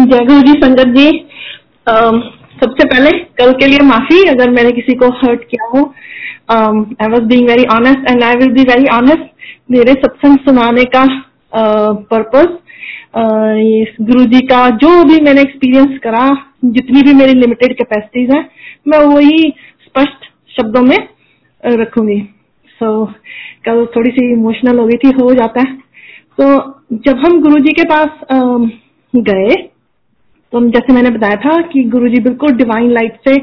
जय गुरु जी संगत जी। सबसे पहले कल के लिए माफ़ी अगर मैंने किसी को हर्ट किया हो। I was being very honest and I will be very honest मेरे सत्संग सुनाने का पर्पज uh, गुरु जी का जो भी मैंने एक्सपीरियंस करा जितनी भी मेरी लिमिटेड कैपेसिटीज है मैं वही स्पष्ट शब्दों में रखूँगी। सो so, कल थोड़ी सी इमोशनल हो गई थी हो जाता है। तो so, जब हम गुरु जी के पास गए तो जैसे मैंने बताया था कि गुरु जी बिल्कुल डिवाइन लाइट से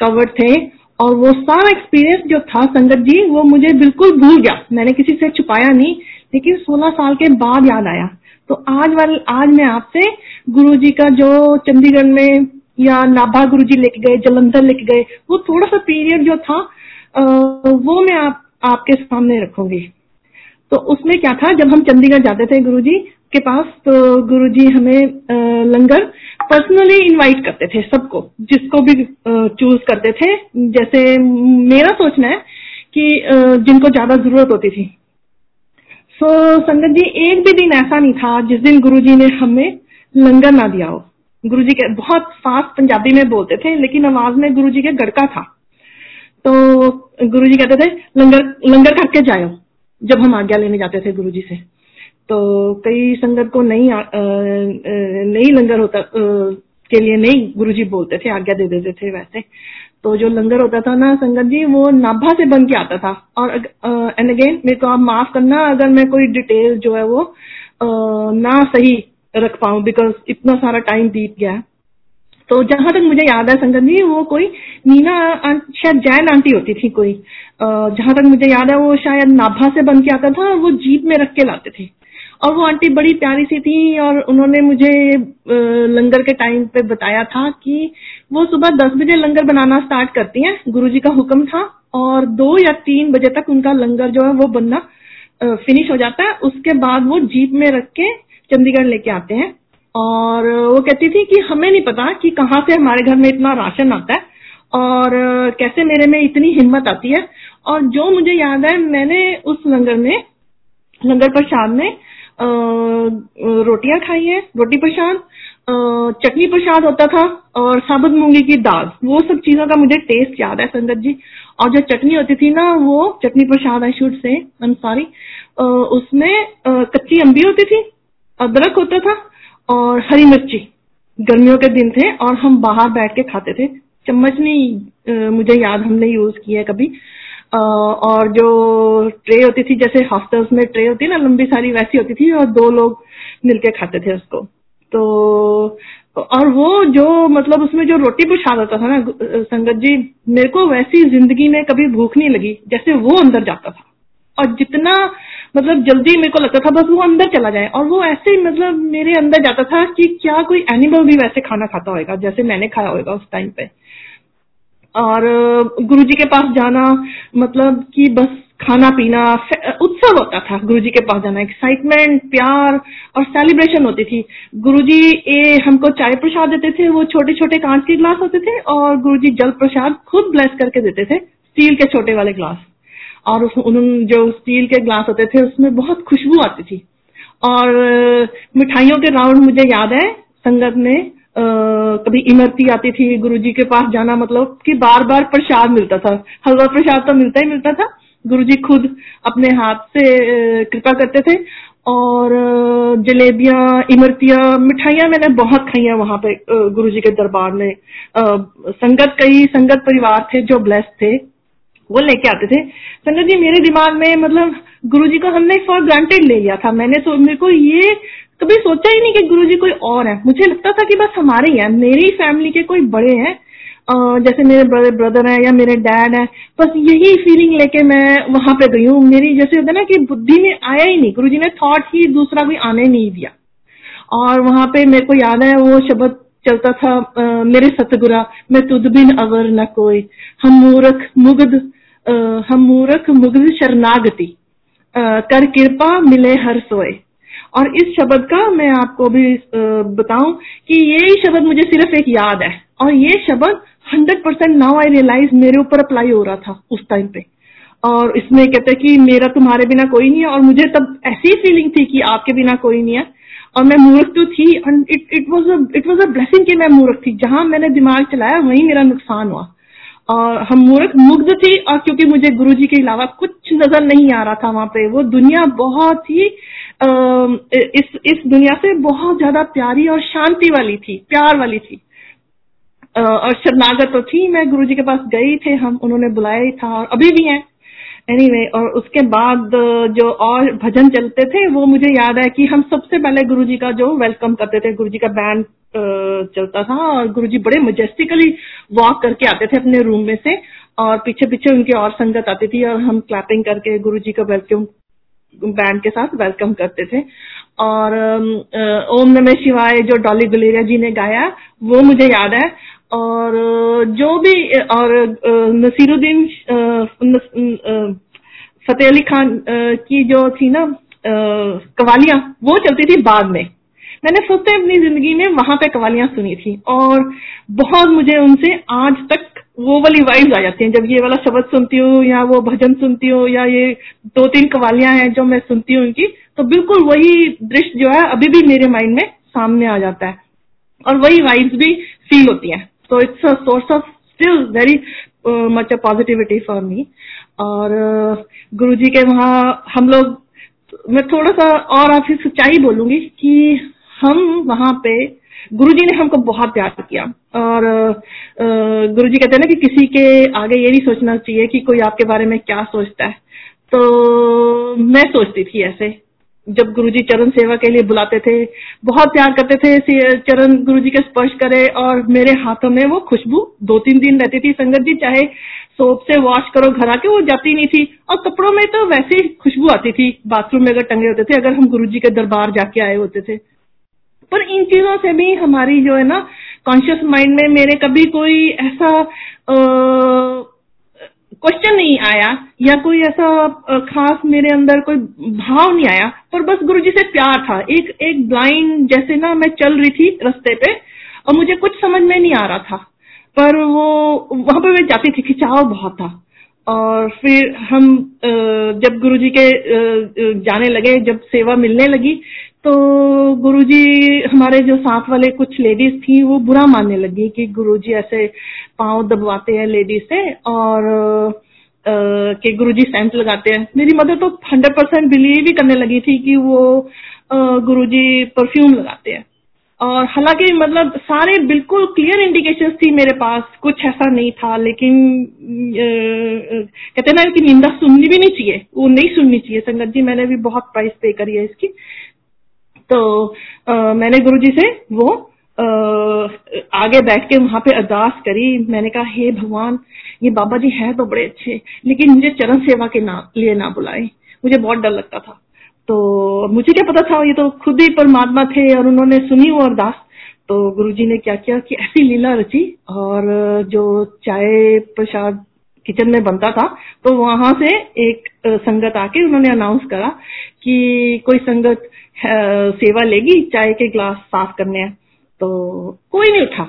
कवर्ड थे और वो सारा एक्सपीरियंस जो था संगत जी, वो मुझे बिल्कुल भूल गया। मैंने किसी से छुपाया नहीं, लेकिन 16 साल के बाद याद आया। तो आज वाले, आज मैं आपसे गुरु जी का जो चंडीगढ़ में या नाभा गुरु जी लेके गए, जलंधर लेके गए, वो थोड़ा सा पीरियड जो था वो मैं आप, आपके सामने रखूँगी। तो उसमें क्या था, जब हम चंडीगढ़ जाते थे गुरुजी के पास तो गुरुजी हमें लंगर पर्सनली इनवाइट करते थे सबको, जिसको भी चूज़ करते थे। जैसे मेरा सोचना है कि जिनको ज़्यादा ज़रूरत होती थी। सो संगत जी, एक भी दिन ऐसा नहीं था जिस दिन गुरुजी ने हमें लंगर ना दिया हो। गुरुजी के, बहुत फास्ट पंजाबी में बोलते थे, लेकिन आवाज़ में गुरुजी के गड़का था। तो गुरुजी कहते थे, लंगर लंगर करके जाओ जब हम आज्ञा लेने जाते थे गुरुजी से। तो कई संगत को नहीं आ, नहीं लंगर होता के लिए नहीं गुरुजी बोलते थे आज्ञा दे देते थे वैसे। तो जो लंगर होता था ना संगत जी वो नाभा से बन के आता था। और एंड अगेन मेरे को आप माफ़ करना अगर मैं कोई डिटेल जो है वो आ, ना सही रख पाऊँ बिकॉज़ इतना सारा टाइम बीत गया। तो जहाँ तक मुझे याद है संगत जी वो कोई नीना शायद जैन आंटी होती थी कोई। जहाँ तक मुझे याद है वो शायद नाभा से बन के आता था वो जीप में रख के लाते थे। और वो आंटी बड़ी प्यारी सी थी और उन्होंने मुझे लंगर के टाइम पे बताया था कि वो सुबह दस बजे लंगर बनाना स्टार्ट करती हैं। गुरुजी का हुक्म था और दो या तीन बजे तक उनका लंगर जो है वो बनना फिनिश हो जाता है। उसके बाद वो जीप में रख के चंडीगढ़ लेके आते हैं। और वो कहती थी कि हमें नहीं पता कि कहाँ से हमारे घर में इतना राशन आता है और कैसे मेरे में इतनी हिम्मत आती है। और जो मुझे याद है, मैंने उस लंगर में, लंगर प्रसाद में रोटियाँ खाई है, रोटी प्रसाद चटनी प्रसाद होता था और साबुत मूँगी की दाल। वो सब चीज़ों का मुझे टेस्ट याद है, संगत जी। और जो चटनी होती थी ना, वो चटनी प्रसाद I should say I am sorry उसमें कच्ची अम्बी होती थी, अदरक होता था और हरी मिर्ची। गर्मियों के दिन थे और हम बाहर बैठ के खाते थे। चम्मच नहीं मुझे याद हमने यूज़ किया कभी। और जो ट्रे होती थी, जैसे हॉस्टल्स में ट्रे होती है ना, लंबी सारी वैसी होती थी, और दो लोग मिलके खाते थे उसको। तो और वो जो मतलब उसमें जो रोटी प्रसाद होता था ना संगत जी, मेरे को वैसी ज़िंदगी में कभी भूख नहीं लगी, जैसे वो अंदर जाता था। और जितना मतलब जल्दी मेरे को लगता था, बस वो अंदर चला जाए। और वो ऐसे मतलब मेरे अंदर जाता था कि क्या कोई एनिमल भी वैसे खाना खाता होगा जैसे मैंने खाया होगा उस टाइम पे। और गुरुजी के पास जाना मतलब कि बस खाना पीना उत्सव होता था गुरुजी के पास जाना एक्साइटमेंट प्यार और सेलिब्रेशन होती थी। गुरुजी ए, हमको चाय प्रसाद देते थे, वो छोटे छोटे कांच के ग्लास होते थे और गुरुजी जल प्रसाद खुद ब्लेस करके देते थे स्टील के छोटे वाले ग्लास। और उन्होंने जो स्टील के ग्लास होते थे, उसमें बहुत खुशबू आती थी। और, मिठाइयों के राउंड मुझे याद है, संगत में कभी इमरती आती थी गुरुजी के पास जाना मतलब कि बार बार प्रसाद मिलता था। हलवा प्रसाद तो मिलता ही मिलता था। गुरुजी खुद अपने हाथ से कृपा करते थे। और जलेबियाँ, इमरतियाँ, मिठाइयाँ मैंने बहुत खाई हैं वहाँ पे गुरुजी के दरबार में। संगत, कई संगत परिवार थे जो ब्लेस थे, वो लेके आते थे। संगत जी, मेरे दिमाग में मतलब गुरु जी को हमने फॉर ग्रांटेड ले लिया था। मैंने सो मेरे को ये कभी सोचा ही नहीं कि गुरु जी कोई और है। मुझे लगता था कि बस हमारे ही है मेरी फैमिली के कोई बड़े हैं। जैसे मेरे बड़े ब्रदर हैं या मेरे डैड हैं। बस यही फीलिंग लेके मैं वहाँ पे गई हूँ। मेरी जैसे होता है ना कि बुद्धि में आया ही नहीं। गुरु जी ने थॉट ही दूसरा कोई आने नहीं दिया। और वहाँ पे मेरे को याद है वो शब्द चलता था आ, मेरे सतगुरा मैं तुद बिन अवर न कोई। हम मूर्ख मुग्ध हम मूर्ख मुग्ध शरणागति। कर कृपा मिले हर सोए। और इस शब्द का मैं आपको भी बताऊँ कि ये शब्द मुझे सिर्फ़ एक याद है और ये शब्द hundred percent now I realise मेरे ऊपर अप्लाई हो रहा था उस टाइम पे। और इसमें कहते कि मेरा तुम्हारे बिना कोई नहीं है और मुझे तब ऐसी फीलिंग थी कि आपके बिना कोई नहीं है। और मैं मूर्ख तो थी it it was it was a blessing कि मैं मूर्ख थी। जहाँ मैंने दिमाग चलाया, वहीं मेरा नुकसान हुआ। और हम मूर्ख, मुग्ध थी और क्योंकि मुझे गुरु जी के अलावा कुछ नज़र नहीं आ रहा था वहाँ पे। वो दुनिया बहुत ही इस इस दुनिया से बहुत ज़्यादा प्यारी और शांति वाली थी, प्यार वाली थी। और शरणागत तो थी। मैं गुरुजी के पास गई थे, हम, उन्होंने बुलाया ही था और अभी भी हैं। एनीवे anyway, और उसके बाद जो और भजन चलते थे वो मुझे याद है कि हम सबसे पहले गुरुजी का जो वेलकम करते थे गुरुजी का बैंड चलता था और गुरुजी बड़े मजेस्टिकली वॉक करके आते थे अपने रूम में से और पीछे पीछे उनकी और संगत आती थी और हम क्लैपिंग करके गुरु जी का वेलकम बैंड के साथ वेलकम करते थे। और ओम नमः शिवाय जो डॉली गुलेरिया जी ने गाया वो मुझे याद है। और जो भी और नसीरुद्दीन फतेह अली खान की जो थी ना कवालियाँ, वो चलती थी बाद में। मैंने फ़र्स्ट टाइम अपनी ज़िंदगी में वहाँ पे कवालियाँ सुनी थी और बहुत मुझे उनसे आज तक वो वाली वाइब्स आ जाती हैं। जब ये वाला शब्द सुनती हूँ या वो भजन सुनती हूँ या ये दो तीन कवालियाँ हैं जो मैं सुनती हूँ उनकी तो बिल्कुल वही दृश्य जो है अभी भी मेरे माइंड में सामने आ जाता है। और वही वाइब्स भी फील होती हैं। So it's a source of still very uh, much a positivity for me. और uh, गुरु जी के वहाँ हम लोग मैं थोड़ा सा और आपसे सच्चाई बोलूँगी कि हम वहाँ पे गुरु जी ने हमको बहुत प्यार किया। और uh, गुरु जी कहते हैं ना कि किसी के आगे ये नहीं सोचना चाहिए कि कोई आपके बारे में क्या सोचता है। तो मैं सोचती थी ऐसे। जब गुरुजी चरण सेवा के लिए बुलाते थे बहुत प्यार करते थे चरण गुरुजी के स्पर्श करे और मेरे हाथों में वो खुशबू दो तीन दिन रहती थी। संगत जी चाहे सोप से वॉश करो घर आके वो जाती नहीं थी। और कपड़ों में तो वैसे ही खुशबू आती थी बाथरूम में अगर टंगे होते थे अगर हम गुरु जी के दरबार जाके आए होते थे। पर इन चीज़ों से भी हमारी जो है ना कॉन्शियस माइंड में मेरे कभी कोई ऐसा आ, क्वेश्चन नहीं आया, या कोई ऐसा खास मेरे अंदर कोई भाव नहीं आया, पर बस गुरु जी से प्यार था। एक एक ब्लाइंड जैसे ना मैं चल रही थी रस्ते पे, और मुझे कुछ समझ में नहीं आ रहा था। पर वो, वहाँ पे मैं जाती थी, खिंचाव बहुत था। और फिर हम जब गुरुजी के जाने लगे, जब सेवा मिलने लगी तो गुरुजी हमारे जो साथ वाले कुछ लेडीज़ थी, वो बुरा मानने लगी कि गुरुजी ऐसे पाँव दबवाते हैं लेडीज़ से और कि गुरुजी सेंट लगाते हैं। मेरी मदर तो हंड्रेड परसेंट बिलीव ही करने लगी थी कि वो गुरुजी परफ्यूम लगाते हैं। और हालाँकि मतलब सारे बिल्कुल क्लियर इंडिकेशंस थी मेरे पास कुछ ऐसा नहीं था लेकिन कहते ना कि निंदा सुननी भी नहीं चाहिए वो नहीं सुननी चाहिए। संगत जी मैंने भी बहुत प्राइस पे करी है इसकी। तो आ, मैंने गुरुजी से वो आ, आगे बैठ के वहाँ पे अरदास करी। मैंने कहा हे भगवान ये बाबा जी है तो बड़े अच्छे लेकिन मुझे चरण सेवा के ना लिए ना बुलाए। मुझे बहुत डर लगता था। तो मुझे क्या पता था, ये तो खुद ही परमात्मा थे और उन्होंने सुनी वो अरदास। तो गुरुजी ने क्या किया कि ऐसी लीला रची और जो चाय प्रसाद किचन में बनता था तो वहाँ से एक संगत आके उन्होंने अनाउंस करा कि कोई संगत सेवा लेगी चाय के ग्लास साफ़ करने। हैं तो कोई नहीं उठा।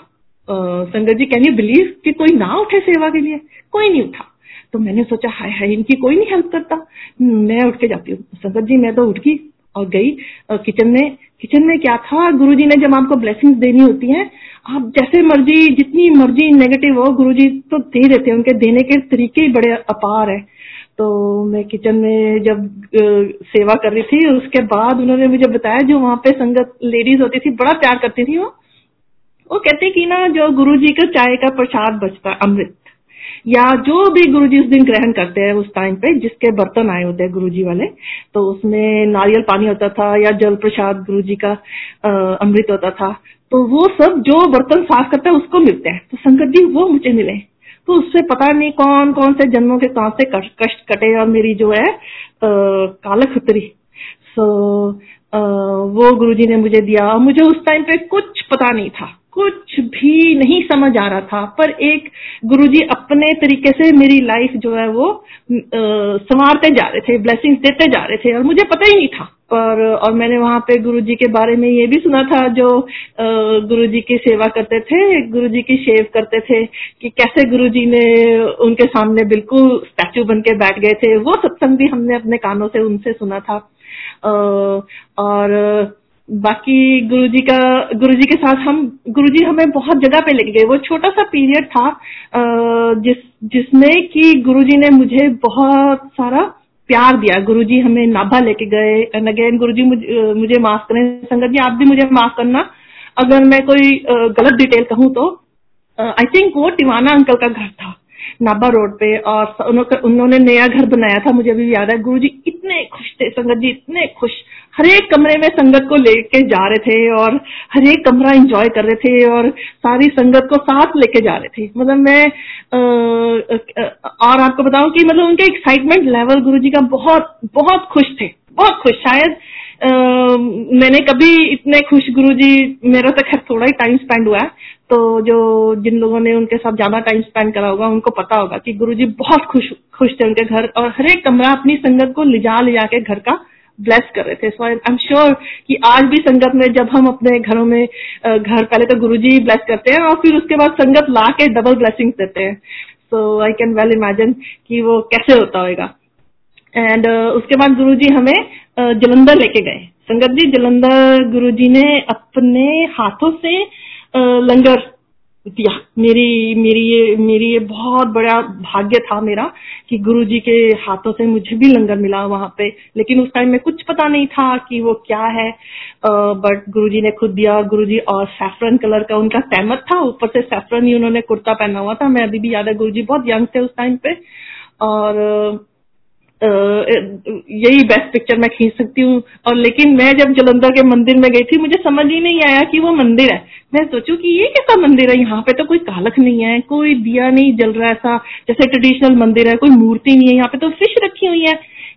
संगत जी कैन यू बिलीव कि कोई ना उठे सेवा के लिए? कोई नहीं उठा। तो मैंने सोचा, हाय हाय, इनकी कोई नहीं हेल्प करता। मैं उठ के जाती हूँ। संगत जी, मैं तो उठ गई और गई। किचन में किचन में क्या था? गुरु जी ने जब आपको ब्लेसिंग देनी होती है, आप जैसे मर्ज़ी, जितनी मर्ज़ी नेगेटिव हो, गुरु जी तो दे देते हैं। उनके देने के तरीके ही बड़े अपार है। तो मैं किचन में जब सेवा कर रही थी, उसके बाद उन्होंने मुझे बताया जो वहाँ पे संगत लेडीज़ होती थी, बड़ा प्यार करती थी वो। वो कहते कि ना, जो गुरु जी का चाय का प्रसाद बचता अमृत। या जो भी गुरु जी उस दिन ग्रहण करते हैं उस टाइम पे जिसके बर्तन आए होते हैं गुरु जी वाले तो उसमें नारियल पानी होता था या जल प्रसाद गुरु जी का अमृत होता था तो वो सब जो बर्तन साफ़ करते हैं उसको मिलते हैं। तो संगत जी वो मुझे मिले। तो उससे पता नहीं कौन कौन से जन्मों के कहा से कष्ट कटे और मेरी जो है कालक उतरी। सो आ, वो गुरुजी ने मुझे दिया। मुझे उस टाइम पे कुछ पता नहीं था। कुछ भी नहीं समझ आ रहा था, पर एक गुरुजी अपने तरीके से मेरी लाइफ जो है वो संवारते जा रहे थे ब्लेसिंग्स देते जा रहे थे, और मुझे पता ही नहीं था। पर और मैंने वहाँ पे गुरुजी के बारे में ये भी सुना था जो गुरुजी की सेवा करते थे, गुरुजी की शेव करते थे, कि कैसे गुरुजी ने उनके सामने बिल्कुल स्टैचू बन के बैठ गए थे। वो सत्संग भी हमने अपने कानों से उनसे सुना था। और बाकी गुरुजी का गुरुजी के साथ हम गुरुजी हमें बहुत जगह पे लेके गए। वो छोटा सा पीरियड था जिस जिसमें कि गुरुजी ने मुझे बहुत सारा प्यार दिया। गुरुजी हमें नाभा लेके गए। एंड अगेन गुरुजी मुझे, मुझे माफ़ करें संगत जी आप भी मुझे माफ़ करना। अगर मैं कोई गलत डिटेल कहूँ तो आई थिंक वो टिवाना अंकल का घर था। नाबा रोड पे और उन्होंने नया घर बनाया था, मुझे अभी याद है। गुरु जी इतने खुश थे, संगत जी इतने खुश। हर एक कमरे में संगत को लेके जा रहे थे और हर एक कमरा एंजॉय कर रहे थे और सारी संगत को साथ लेके जा रहे थे। मतलब मैं और आपको बताऊँ कि मतलब उनके एक्साइटमेंट लेवल गुरु जी का बहुत बहुत खुश थे, बहुत खुश। शायद मैंने कभी इतने खुश गुरु जी मेरा तो खैर थोड़ा ही टाइम स्पेंड हुआ है। तो जो जिन लोगों ने उनके साथ ज़्यादा टाइम स्पेंड करा होगा, उनको पता होगा कि गुरु जी बहुत खुश खुश थे उनके घर और हर एक कमरा अपनी संगत को लिजा लिजा के घर का ब्लेस कर रहे थे। सो आई एम श्योर कि आज भी संगत में जब हम अपने घरों में घर पहले तो गुरु जी ब्लेस करते हैं और फिर उसके बाद संगत ला के डबल ब्लेसिंग देते हैं। So I can well imagine कि वो कैसे होता होगा एंड uh, उसके बाद गुरुजी हमें uh, जलंधर लेके गए। संगत जी जलंधर गुरुजी ने अपने हाथों से लंगर दिया। मेरी मेरी ये मेरी ये बहुत बड़ा भाग्य था मेरा कि गुरुजी के हाथों से मुझे भी लंगर मिला वहाँ पे। लेकिन उस टाइम में कुछ पता नहीं था कि वो क्या है। बट गुरुजी ने खुद दिया। गुरुजी और सैफरन कलर का उनका सहमत था। ऊपर से सैफरन ही उन्होंने कुर्ता पहना हुआ था। मैं अभी भी याद है गुरुजी बहुत यंग थे उस टाइम पे। और यही बेस्ट पिक्चर मैं खींच सकती हूँ। और लेकिन मैं जब जलंधर के मंदिर में गई थी, मुझे समझ ही नहीं आया कि वो मंदिर है। मैं सोचू कि ये कैसा मंदिर है? यहाँ पे तो कोई कालक नहीं है, कोई दिया नहीं जल रहा ऐसा, जैसे ट्रेडिशनल मंदिर है, कोई मूर्ति नहीं है, यहाँ पे तो फ़िश रखी हुई है।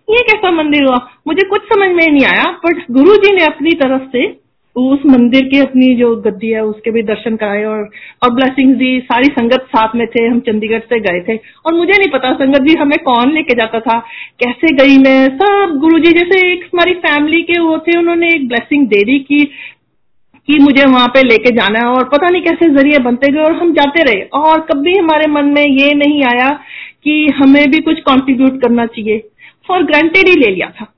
ये कैसा मंदिर हुआ? मुझे कुछ समझ में नहीं आया बट गुरु जी ने अपनी तरफ़ से उस मंदिर की अपनी जो गद्दी है, उसके भी दर्शन कराए और और ब्लेसिंग दी। सारी संगत साथ में थे। हम चंडीगढ़ से गए थे। और मुझे नहीं पता संगत जी हमें कौन लेके जाता था। कैसे गई मैं? सब गुरुजी जैसे एक हमारी फैमिली के वो थे। उन्होंने एक ब्लेसिंग दे दी कि कि मुझे वहाँ पे लेके जाना है। और पता नहीं कैसे ज़रिए बनते गए और हम जाते रहे। और कभी हमारे मन में ये नहीं आया कि हमें भी कुछ कंट्रीब्यूट करना चाहिए। फॉर ग्रांटेड ही ले लिया था।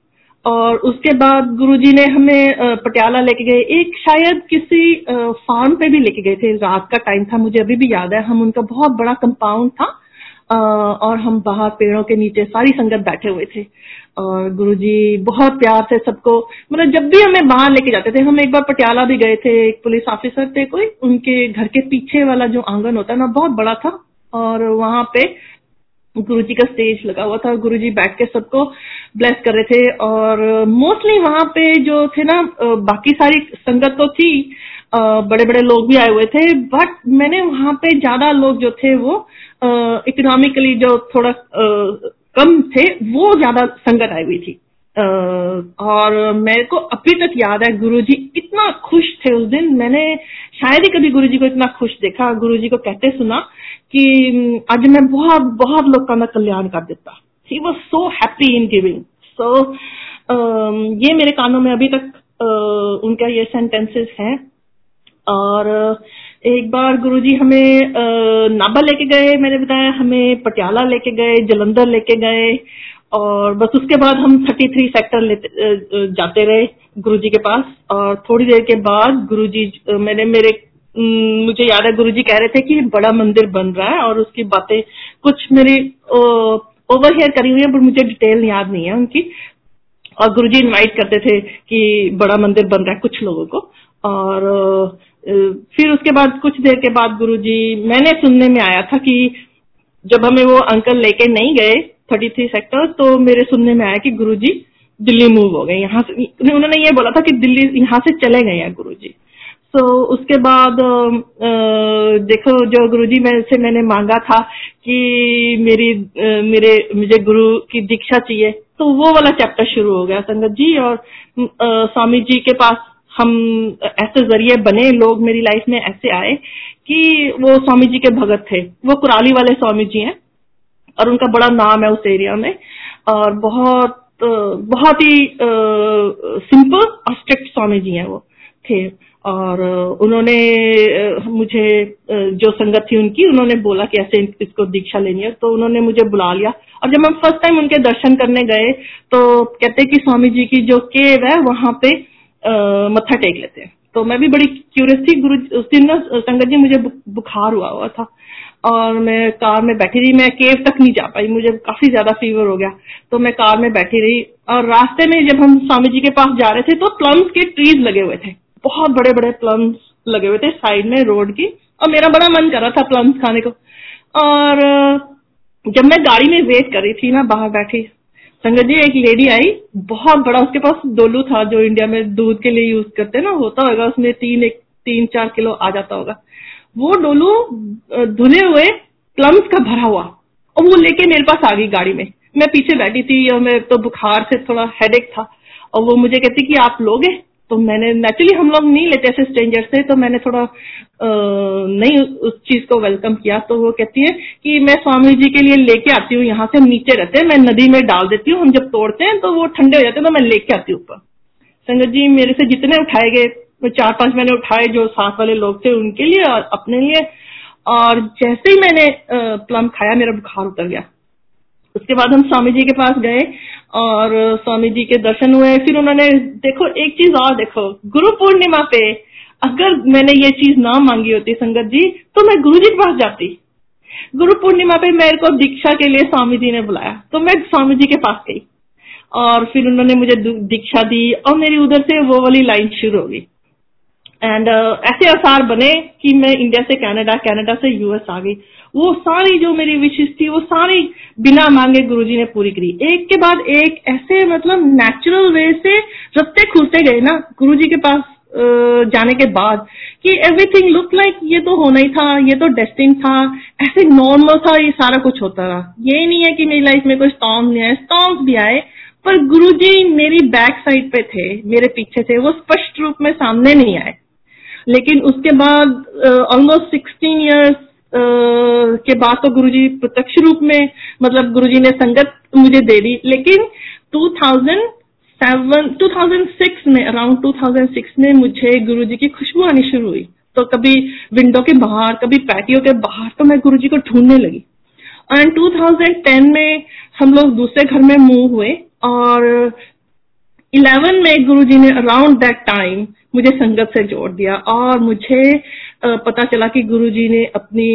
और उसके बाद गुरुजी ने हमें पटियाला लेके गए। एक शायद किसी फार्म पे भी लेके गए थे। रात का टाइम था, मुझे अभी भी याद है। हम उनका बहुत बड़ा कंपाउंड था और हम बाहर पेड़ों के नीचे सारी संगत बैठे हुए थे। और गुरुजी बहुत प्यार से सबको मतलब जब भी हमें बाहर लेके जाते थे, हम एक बार पटियाला भी गए थे। एक पुलिस ऑफिसर थे कोई, उनके घर के पीछे वाला जो आँगन होता है ना, बहुत बड़ा था। और वहाँ पे गुरु जी का स्टेज लगा हुआ था गुरु जी बैठ के सबको ब्लेस कर रहे थे और मोस्टली वहाँ पे जो थे ना बाकी सारी संगत तो थी बड़े बड़े लोग भी आए हुए थे बट मैंने वहाँ पे ज़्यादा लोग जो थे वो इकोनॉमिकली जो थोड़ा कम थे, वो ज़्यादा संगत आई हुई थी। और मेरे को अभी तक याद है गुरुजी इतना खुश थे उस दिन। मैंने शायद ही कभी गुरुजी को इतना खुश देखा। गुरुजी को कहते सुना कि आज मैं बहुत बहुत लोगों का कल्याण कर देता। He was so happy in giving so ये मेरे कानों में अभी तक uh, उनका ये सेंटेंसेस है। और एक बार गुरुजी हमें नाबा लेके गए मैंने बताया। हमें पटियाला लेके गए जलंधर लेके गए। और बस उसके बाद हम थर्टी थ्री सेक्टर लेते जाते रहे गुरुजी के पास और थोड़ी देर के बाद गुरुजी मैंने, मेरे मुझे याद है गुरुजी कह रहे थे कि बड़ा मंदिर बन रहा है और उसकी बातें कुछ मेरी ओवर हेयर करी हुई है, पर मुझे डिटेल याद नहीं है उनकी। और गुरुजी इनवाइट करते थे कि बड़ा मंदिर बन रहा है कुछ लोगों को। और फिर उसके बाद कुछ देर के बाद गुरुजी, मैंने सुनने में आया था कि जब हमें वो अंकल लेके नहीं गए थर्टी थ्री सेक्टर तो मेरे सुनने में आया कि गुरुजी दिल्ली मूव हो गए। यहाँ से उन्होंने ये बोला था कि दिल्ली यहाँ से चले गए हैं गुरु जी तो उसके बाद देखो जो गुरु जी में से मैंने मांगा था कि मेरी मेरे मुझे गुरु की दीक्षा चाहिए तो वो वाला चैप्टर शुरू हो गया संगत जी और आ, स्वामी जी के पास हम ऐसे ज़रिए बने लोग मेरी लाइफ में ऐसे आए कि वो स्वामी जी के भगत थे। वो कुराली वाले स्वामी जी हैं। और उनका बड़ा नाम है उस एरिया में। और बहुत बहुत ही सिंपल और स्ट्रिक्ट स्वामी जी हैं वो, थे। और उन्होंने मुझे जो संगत थी उनकी, उन्होंने बोला कि ऐसे इसको दीक्षा लेनी है। तो उन्होंने मुझे बुला लिया। और जब हम फ़र्स्ट टाइम उनके दर्शन करने गए तो कहते कि स्वामी जी की जो केव है, वहाँ पे मत्था टेक लेते हैं। तो मैं भी बड़ी क्यूरियस थी। गुरु, उस दिन ना संगत जी, मुझे बुखार हुआ हुआ था। और मैं कार में बैठी रही, मैं केव तक नहीं जा पाई, मुझे काफ़ी ज़्यादा फीवर हो गया। तो मैं कार में बैठी रही और रास्ते में जब हम स्वामी जी के पास जा रहे थे तो प्लम्स के ट्रीज लगे हुए थे। बहुत बड़े बड़े प्लम्स लगे हुए थे साइड में रोड की और मेरा बड़ा मन कर रहा था प्लम्स खाने को। और जब मैं गाड़ी में वेट कर रही थी ना, बाहर बैठी, संगत जी एक लेडी आई, बहुत बड़ा, उसके पास डोलू था जो इंडिया में दूध के लिए यूज़ करते ना, होता होगा, उसमें तीन एक, तीन चार किलो आ जाता होगा। वो डोलू धुले हुए प्लम्स का भरा हुआ। और वो लेके मेरे पास आ गई गाड़ी में। मैं पीछे बैठी थी और मैं तो बुखार से थोड़ा हेडेक था। और वो मुझे कहती कि आप लोगे? तो मैंने नेचुरली हम लोग नहीं लेते ऐसे स्ट्रेंजर से तो मैंने थोड़ा आ, नहीं उस चीज़ को वेलकम किया। तो वो कहती है कि मैं स्वामी जी के लिए लेके आती हूँ यहाँ से नीचे रहते हैं मैं नदी में डाल देती हूँ हम जब तोड़ते हैं तो वो ठंडे हो जाते हैं तो मैं लेके आती हूँ ऊपर। संगत जी मेरे से जितने उठाए गए चार पाँच मैंने उठाए जो साथ वाले लोग थे उनके लिए और अपने लिए। और जैसे ही मैंने प्लम खाया, मेरा बुखार उतर गया। उसके बाद हम स्वामी जी के पास गए और स्वामी जी के दर्शन हुए। फिर उन्होंने, देखो, एक चीज़ और देखो, गुरु पूर्णिमा पे अगर मैंने ये चीज़ ना मांगी होती संगत जी तो मैं गुरु जी के पास जाती। गुरु पूर्णिमा पे मेरे को दीक्षा के लिए स्वामी जी ने बुलाया तो मैं स्वामी जी के पास गई। और फिर उन्होंने मुझे दीक्षा दी और मेरी उधर से वो वाली लाइन शुरू हो गई। एंड uh, ऐसे आसार बने कि मैं इंडिया से कनाडा कनाडा से यूएस आ गई। वो सारी जो मेरी विशेष थी वो सारी बिना मांगे गुरुजी ने पूरी करी। एक के बाद एक ऐसे मतलब नेचुरल वे से रस्ते खुलते गए ना गुरुजी के पास जाने के बाद कि एवरीथिंग लुक लाइक ये तो होना ही था ये तो डेस्टिन था ऐसे नॉर्मल था ये सारा कुछ होता रहा। ये नहीं है कि मेरी लाइफ में कोई स्टॉम नहीं आए स्टॉम्स भी आए पर गुरुजी मेरी बैक साइड पे थे मेरे पीछे थे वो स्पष्ट रूप में सामने नहीं आए। लेकिन उसके बाद ऑलमोस्ट सिक्सटीन ईयर्स के बाद तो गुरुजी प्रत्यक्ष रूप में मतलब गुरुजी ने संगत मुझे दे दी। लेकिन 2007 2006 में अराउंड 2006 में मुझे गुरुजी की खुशबू आनी शुरू हुई। तो कभी विंडो के बाहर, कभी पैटियो के बाहर तो मैं गुरुजी को ढूँढने लगी। एंड 2010 में हम लोग दूसरे घर में मूव हुए और 11 में गुरुजी ने अराउंड दैट टाइम मुझे संगत से जोड़ दिया और मुझे पता चला कि गुरुजी ने अपनी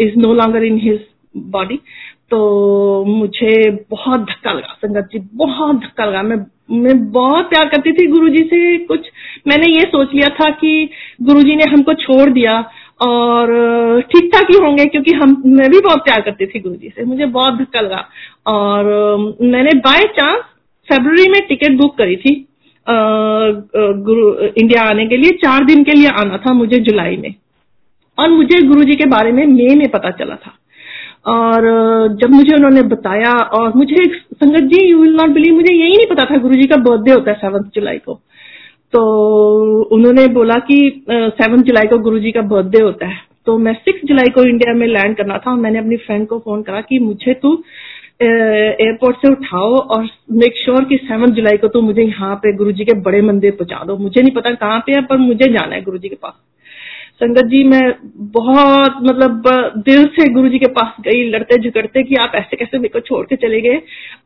is no longer in his body. तो मुझे बहुत धक्का लगा, संगत जी, बहुत धक्का लगा। मैं मैं बहुत प्यार करती थी गुरुजी से कुछ। मैंने ये सोच लिया था कि गुरुजी ने हमको छोड़ दिया और, ठीक ठाक ही होंगे क्योंकि हम, मैं भी बहुत प्यार करती थी गुरुजी से। मुझे बहुत धक्का लगा और, मैंने बाय चांस फेब्रुवरी में टिकट बुक करी थी। इंडिया आने के लिए चार दिन के लिए आना था मुझे जुलाई में। और मुझे गुरु जी के बारे में मई में पता चला था। और जब मुझे उन्होंने बताया और मुझे संगत जी यू विल नॉट बिलीव मुझे यही नहीं पता था गुरु जी का बर्थडे होता है सेवन्थ जुलाई को। तो उन्होंने बोला कि सेवन्थ जुलाई को गुरु जी का बर्थडे होता है। तो मैं सिक्स जुलाई को इंडिया में लैंड करना था और मैंने अपनी फ्रेंड को फ़ोन करा कि मुझे तू एयरपोर्ट से उठाओ और मेक श्योर कि सेवन जुलाई को तो मुझे यहाँ पे गुरुजी के बड़े मंदिर पहुँचा दो। मुझे नहीं पता कहाँ पे है, पर मुझे जाना है गुरुजी के पास। संगत जी, मैं बहुत मतलब दिल से गुरु जी के पास गई, लड़ते झगड़ते कि आप ऐसे कैसे मेरे को छोड़ के चले गए।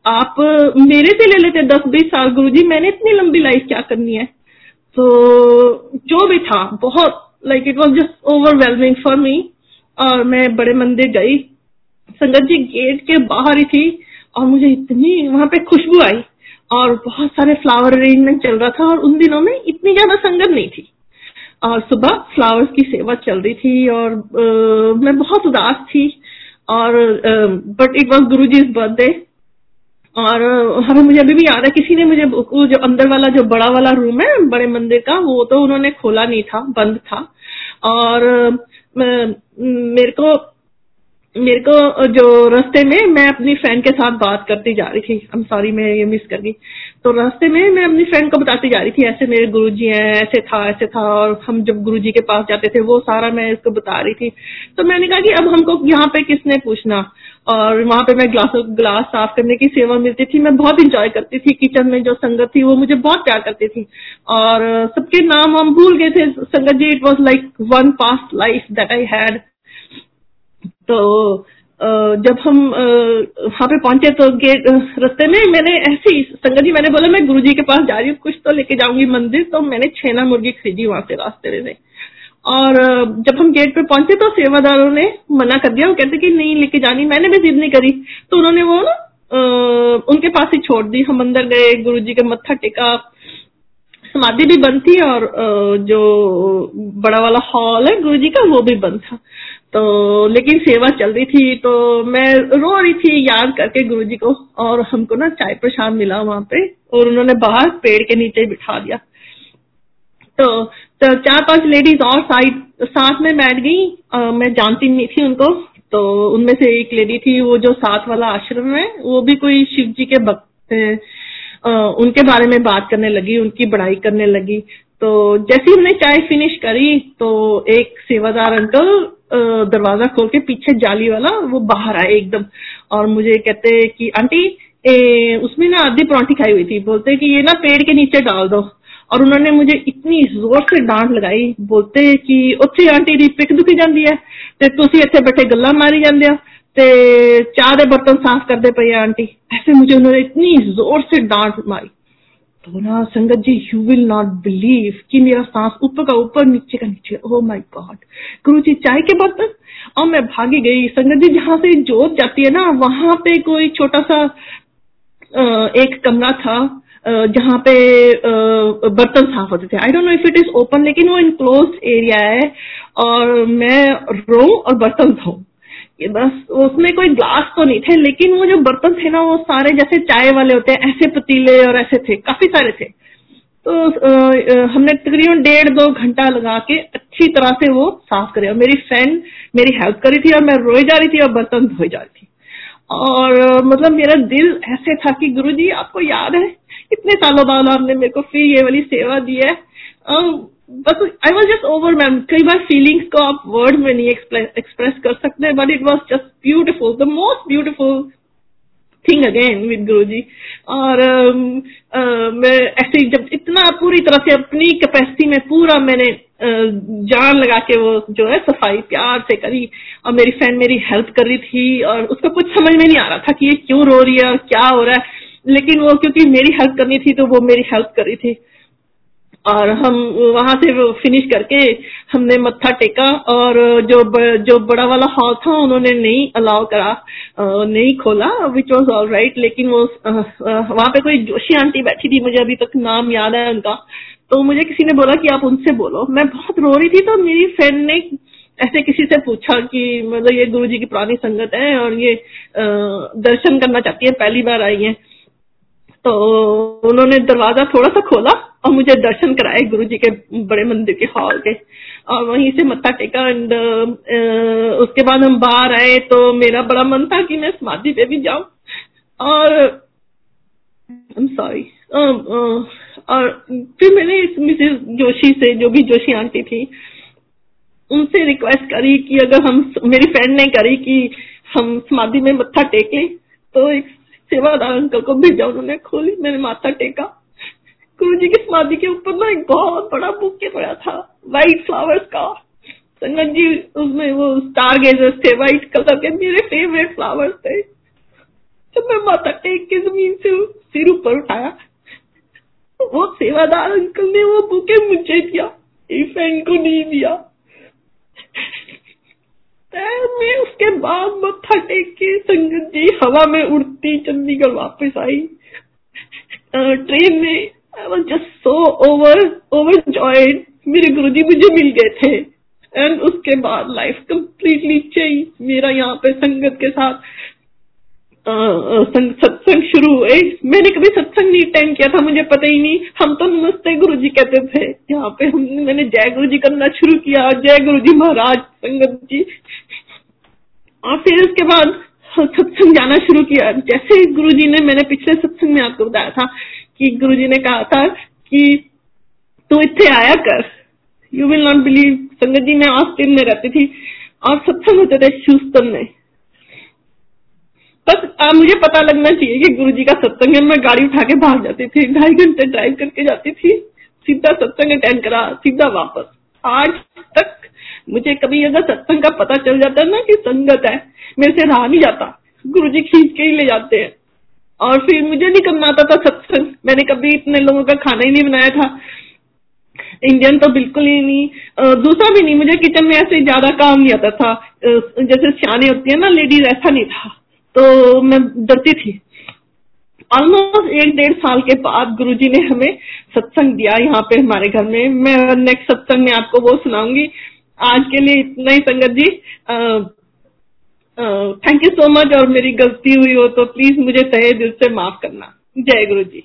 आप मेरे से ले लेते दस बीस साल गुरु जी मैंने इतनी लंबी लाइफ क्या करनी है? तो जो भी था, बहुत like it was just overwhelming for me और मैं बड़े मंदिर गई संगत जी गेट के बाहर ही थी और मुझे इतनी वहाँ पे खुशबू आई और बहुत सारे फ्लावर अरेंजमेंट चल रहा था और उन दिनों में इतनी ज़्यादा संगत नहीं थी। और सुबह फ्लावर्स की सेवा चल रही थी और आ, मैं बहुत उदास थी और but it was Guru ji birthday और हमें मुझे अभी भी याद है किसी ने मुझे जो अंदर वाला जो बड़ा वाला रूम है बड़े मंदिर का वो तो उन्होंने खोला नहीं था बंद था और मेरे को मेरे को जो रास्ते में मैं अपनी फ्रेंड के साथ बात करती जा रही थी। आई एम सॉरी मैं ये मिस कर गई। तो रास्ते में मैं अपनी फ्रेंड को बताती जा रही थी, ऐसे मेरे गुरुजी हैं, ऐसे था ऐसे था, और हम जब गुरुजी के पास जाते थे, वो सारा मैं इसको बता रही थी। तो मैंने कहा कि अब हमको यहाँ पे किसने पूछना? और वहाँ पे मैं ग्लास ग्लास साफ़ करने की सेवा मिलती थी, मैं बहुत इंजॉय करती थी। किचन में जो संगत थी, वो मुझे बहुत प्यार करती थी। और सबके नाम हम भूल गए थे। संगत जी it was like one past life that I had तो जब हम वहाँ पे पहुँचे तो गेट रस्ते में मैंने ऐसी संगत जी, मैंने बोला, मैं गुरुजी के पास जा रही हूँ, कुछ तो लेके जाऊँगी मंदिर। तो मैंने छेना मुर्गी खरीदी वहाँ से रास्ते में और जब हम गेट पे पहुँचे तो सेवादारों ने मना कर दिया। वो कहते कि नहीं, लेके जानी, मैंने भी जिद नहीं करी। तो उन्होंने वो ना उनके पास ही छोड़ दी। हम अंदर गए गुरु जी का मत्था टेका। समाधि भी बंद थी और जो बड़ा वाला हॉल है गुरु जी का, वो भी बंद था। तो लेकिन सेवा चल रही थी तो मैं रो रही थी याद करके गुरु जी को और हमको ना चाय प्रसाद मिला वहाँ पे और उन्होंने बाहर पेड़ के नीचे बिठा दिया। तो, तो चार पाँच लेडीज़ और साइड साथ में बैठ गई मैं जानती नहीं थी उनको तो उनमें से एक लेडी थी वो जो साथ वाला आश्रम है वो भी कोई शिव जी के भक्त उनके बारे में बात करने लगी उनकी बड़ाई करने लगी। तो जैसे ही हमने चाय फिनिश करी तो एक सेवादार अंकल दरवाजा खोल के पीछे जाली वाला वो बाहर आए एकदम और मुझे कहते कि आंटी ए, उसमें ना आधी परांठी खाई हुई थी बोलते कि ये ना पेड़ के नीचे डाल दो और उन्होंने मुझे इतनी जोर से डांट लगाई बोलते कि ਉੱਥੇ ਆਂਟੀ ਦੀ ਪਿੱਕ ਦੁਖੀ ਜਾਂਦੀ ਹੈ ਤੇ ਤੁਸੀਂ ਇੱਥੇ ਬੈਠੇ ਗੱਲਾਂ ਮਾਰੀ ਜਾਂਦੇ ਹੋ ਤੇ ਚਾਹ ਦੇ बर्तन साफ करते पे आंटी ऐसे मुझे उन्होंने इतनी जोर से डांट मारी तो ना Sangat ji you will not believe कि मेरा सांस ऊपर का ऊपर नीचे का नीचे ओ माय गॉड गुरु जी चाय के बर्तन और मैं भागी गई संगत जी जहाँ से जोत जाती है ना वहाँ पे कोई छोटा सा एक कमरा था जहाँ पे बर्तन साफ़ होते थे I don't know if it is open लेकिन वो इनक्लोज एरिया है और मैं रो और बर्तन धो बस उसमें कोई ग्लास तो नहीं थे, लेकिन वो जो बर्तन थे ना, वो सारे जैसे चाय वाले होते हैं, ऐसे पतीले और ऐसे थे, काफ़ी सारे थे। तो हमने तकरीबन डेढ़ दो घंटा लगा के अच्छी तरह से वो साफ़ करे, और मेरी फ्रेंड मेरी हेल्प करी थी, और मैं रोई जा रही थी, और बर्तन धोई जा रही थी। और मतलब मेरा दिल ऐसे था कि, गुरुजी, आपको याद है, इतने सालों बाद आपने मेरे को फिर ये वाली सेवा दी है? बस I was just overwhelmed कई बार फीलिंग्स को आप वर्ड में नहीं एक्सप्रेस कर सकते but it was just beautiful the most beautiful thing again with Guru ji और uh, uh, मैं ऐसे जब इतना पूरी तरह से अपनी कैपेसिटी में पूरा मैंने uh, जान लगा के वो जो है सफ़ाई प्यार से करी और मेरी फ्रेंड मेरी हेल्प कर रही थी और उसको कुछ समझ में नहीं आ रहा था कि ये क्यों रो रही है और क्या हो रहा है। लेकिन वो क्योंकि मेरी हेल्प करनी थी तो वो मेरी हेल्प कर रही थी। और हम वहाँ से फिनिश करके हमने मत्था टेका और जो ब, जो बड़ा वाला हॉल था उन्होंने नहीं अलाउ करा नहीं खोला विच वॉज़ ऑल राइट लेकिन वो वहाँ पे कोई जोशी आंटी बैठी थी मुझे अभी तक नाम याद है उनका तो मुझे किसी ने बोला कि आप उनसे बोलो। मैं बहुत रो रही थी तो मेरी फ्रेंड ने ऐसे किसी से पूछा कि मतलब ये गुरु जी की पुरानी संगत है और ये दर्शन करना चाहती है पहली बार आई है। तो उन्होंने दरवाज़ा थोड़ा सा खोला और मुझे दर्शन कराए गुरु जी के बड़े मंदिर के हॉल के। और वहीं से मत्था टेका एंड उसके बाद हम बाहर आए तो मेरा बड़ा मन था कि मैं समाधि पे भी जाऊँ। और आई एम सॉरी और फिर मैंने इस मिसेज जोशी से, जो भी जोशी आंटी थी, उनसे रिक्वेस्ट करी कि अगर हम, मेरी फ्रेंड ने करी कि हम समाधि में मत्था टेक तो एक सेवादार अंकल को भेजा, उन्होंने खोली मैंने माथा टेका। गुरु जी की समाधि के ऊपर ना एक बहुत बड़ा बुके पड़ा था व्हाइट फ्लावर्स का। संगत जी, उसमें वो स्टार गेजर्स थे व्हाइट कलर के, मेरे फेवरेट फ्लावर्स थे। जब मैं माथा टेक के ज़मीन से सिर ऊपर उठाया, वो सेवादार अंकल ने वो बुके मुझे दिया फ्रेंड को नहीं दिया। मैं उसके बाद मत्था टेक के संगत जी हवा में उड़ती, चंडीगढ़ वापस आई। ट्रेन में I was just so over overjoyed मेरे गुरु जी मुझे मिल गए थे। एंड उसके बाद लाइफ कम्प्लीटली चेंज मेरा यहाँ पे संगत के साथ सत्संग शुरू हुए। मैंने कभी सत्संग नहीं अटेंड किया था, मुझे पता ही नहीं। हम तो नमस्ते गुरु जी कहते थे। यहाँ पे हम, मैंने जय गुरु जी करना शुरू किया, जय गुरु जी महाराज, संगत जी। और फिर उसके बाद सत्संग जाना शुरू किया। जैसे गुरु जी ने, मैंने पिछले सत्संग में आपको बताया था कि गुरु जी ने कहा था कि तू इतने आया कर। यू विल नॉट बिलीव संगत जी, मैं ऑस्टिन में रहती थी। और सत्संग होते थे ह्यूस्टन में। बस मुझे पता लगना चाहिए कि गुरु जी का सत्संग है। मैं गाड़ी उठा के भाग जाती थी, ढाई घंटे ड्राइव करके जाती थी। सीधा सत्संग अटेंड करा, सीधा वापस। आज तक मुझे कभी अगर सत्संग का पता चल जाता ना कि संगत है, मेरे से रहा नहीं जाता। गुरु जी खींच के ही ले जाते हैं। और फिर मुझे नहीं करना आता था सत्संग। मैंने कभी इतने लोगों का खाना ही नहीं बनाया था। इंडियन तो बिल्कुल ही नहीं दूसरा भी नहीं। मुझे किचन में ऐसे ज़्यादा काम नहीं आता था। जैसे सियाने होती है ना लेडीज़ ऐसा नहीं था। तो मैं डरती थी। ऑलमोस्ट एक डेढ़ साल के बाद गुरुजी ने हमें सत्संग दिया यहाँ पे हमारे घर में। मैं नेक्स्ट सत्संग में आपको वो सुनाऊँगी। आज के लिए इतना ही, संगत जी। थैंक यू सो मच और मेरी गलती हुई हो तो प्लीज़ मुझे तहे दिल से माफ़ करना। जय गुरु जी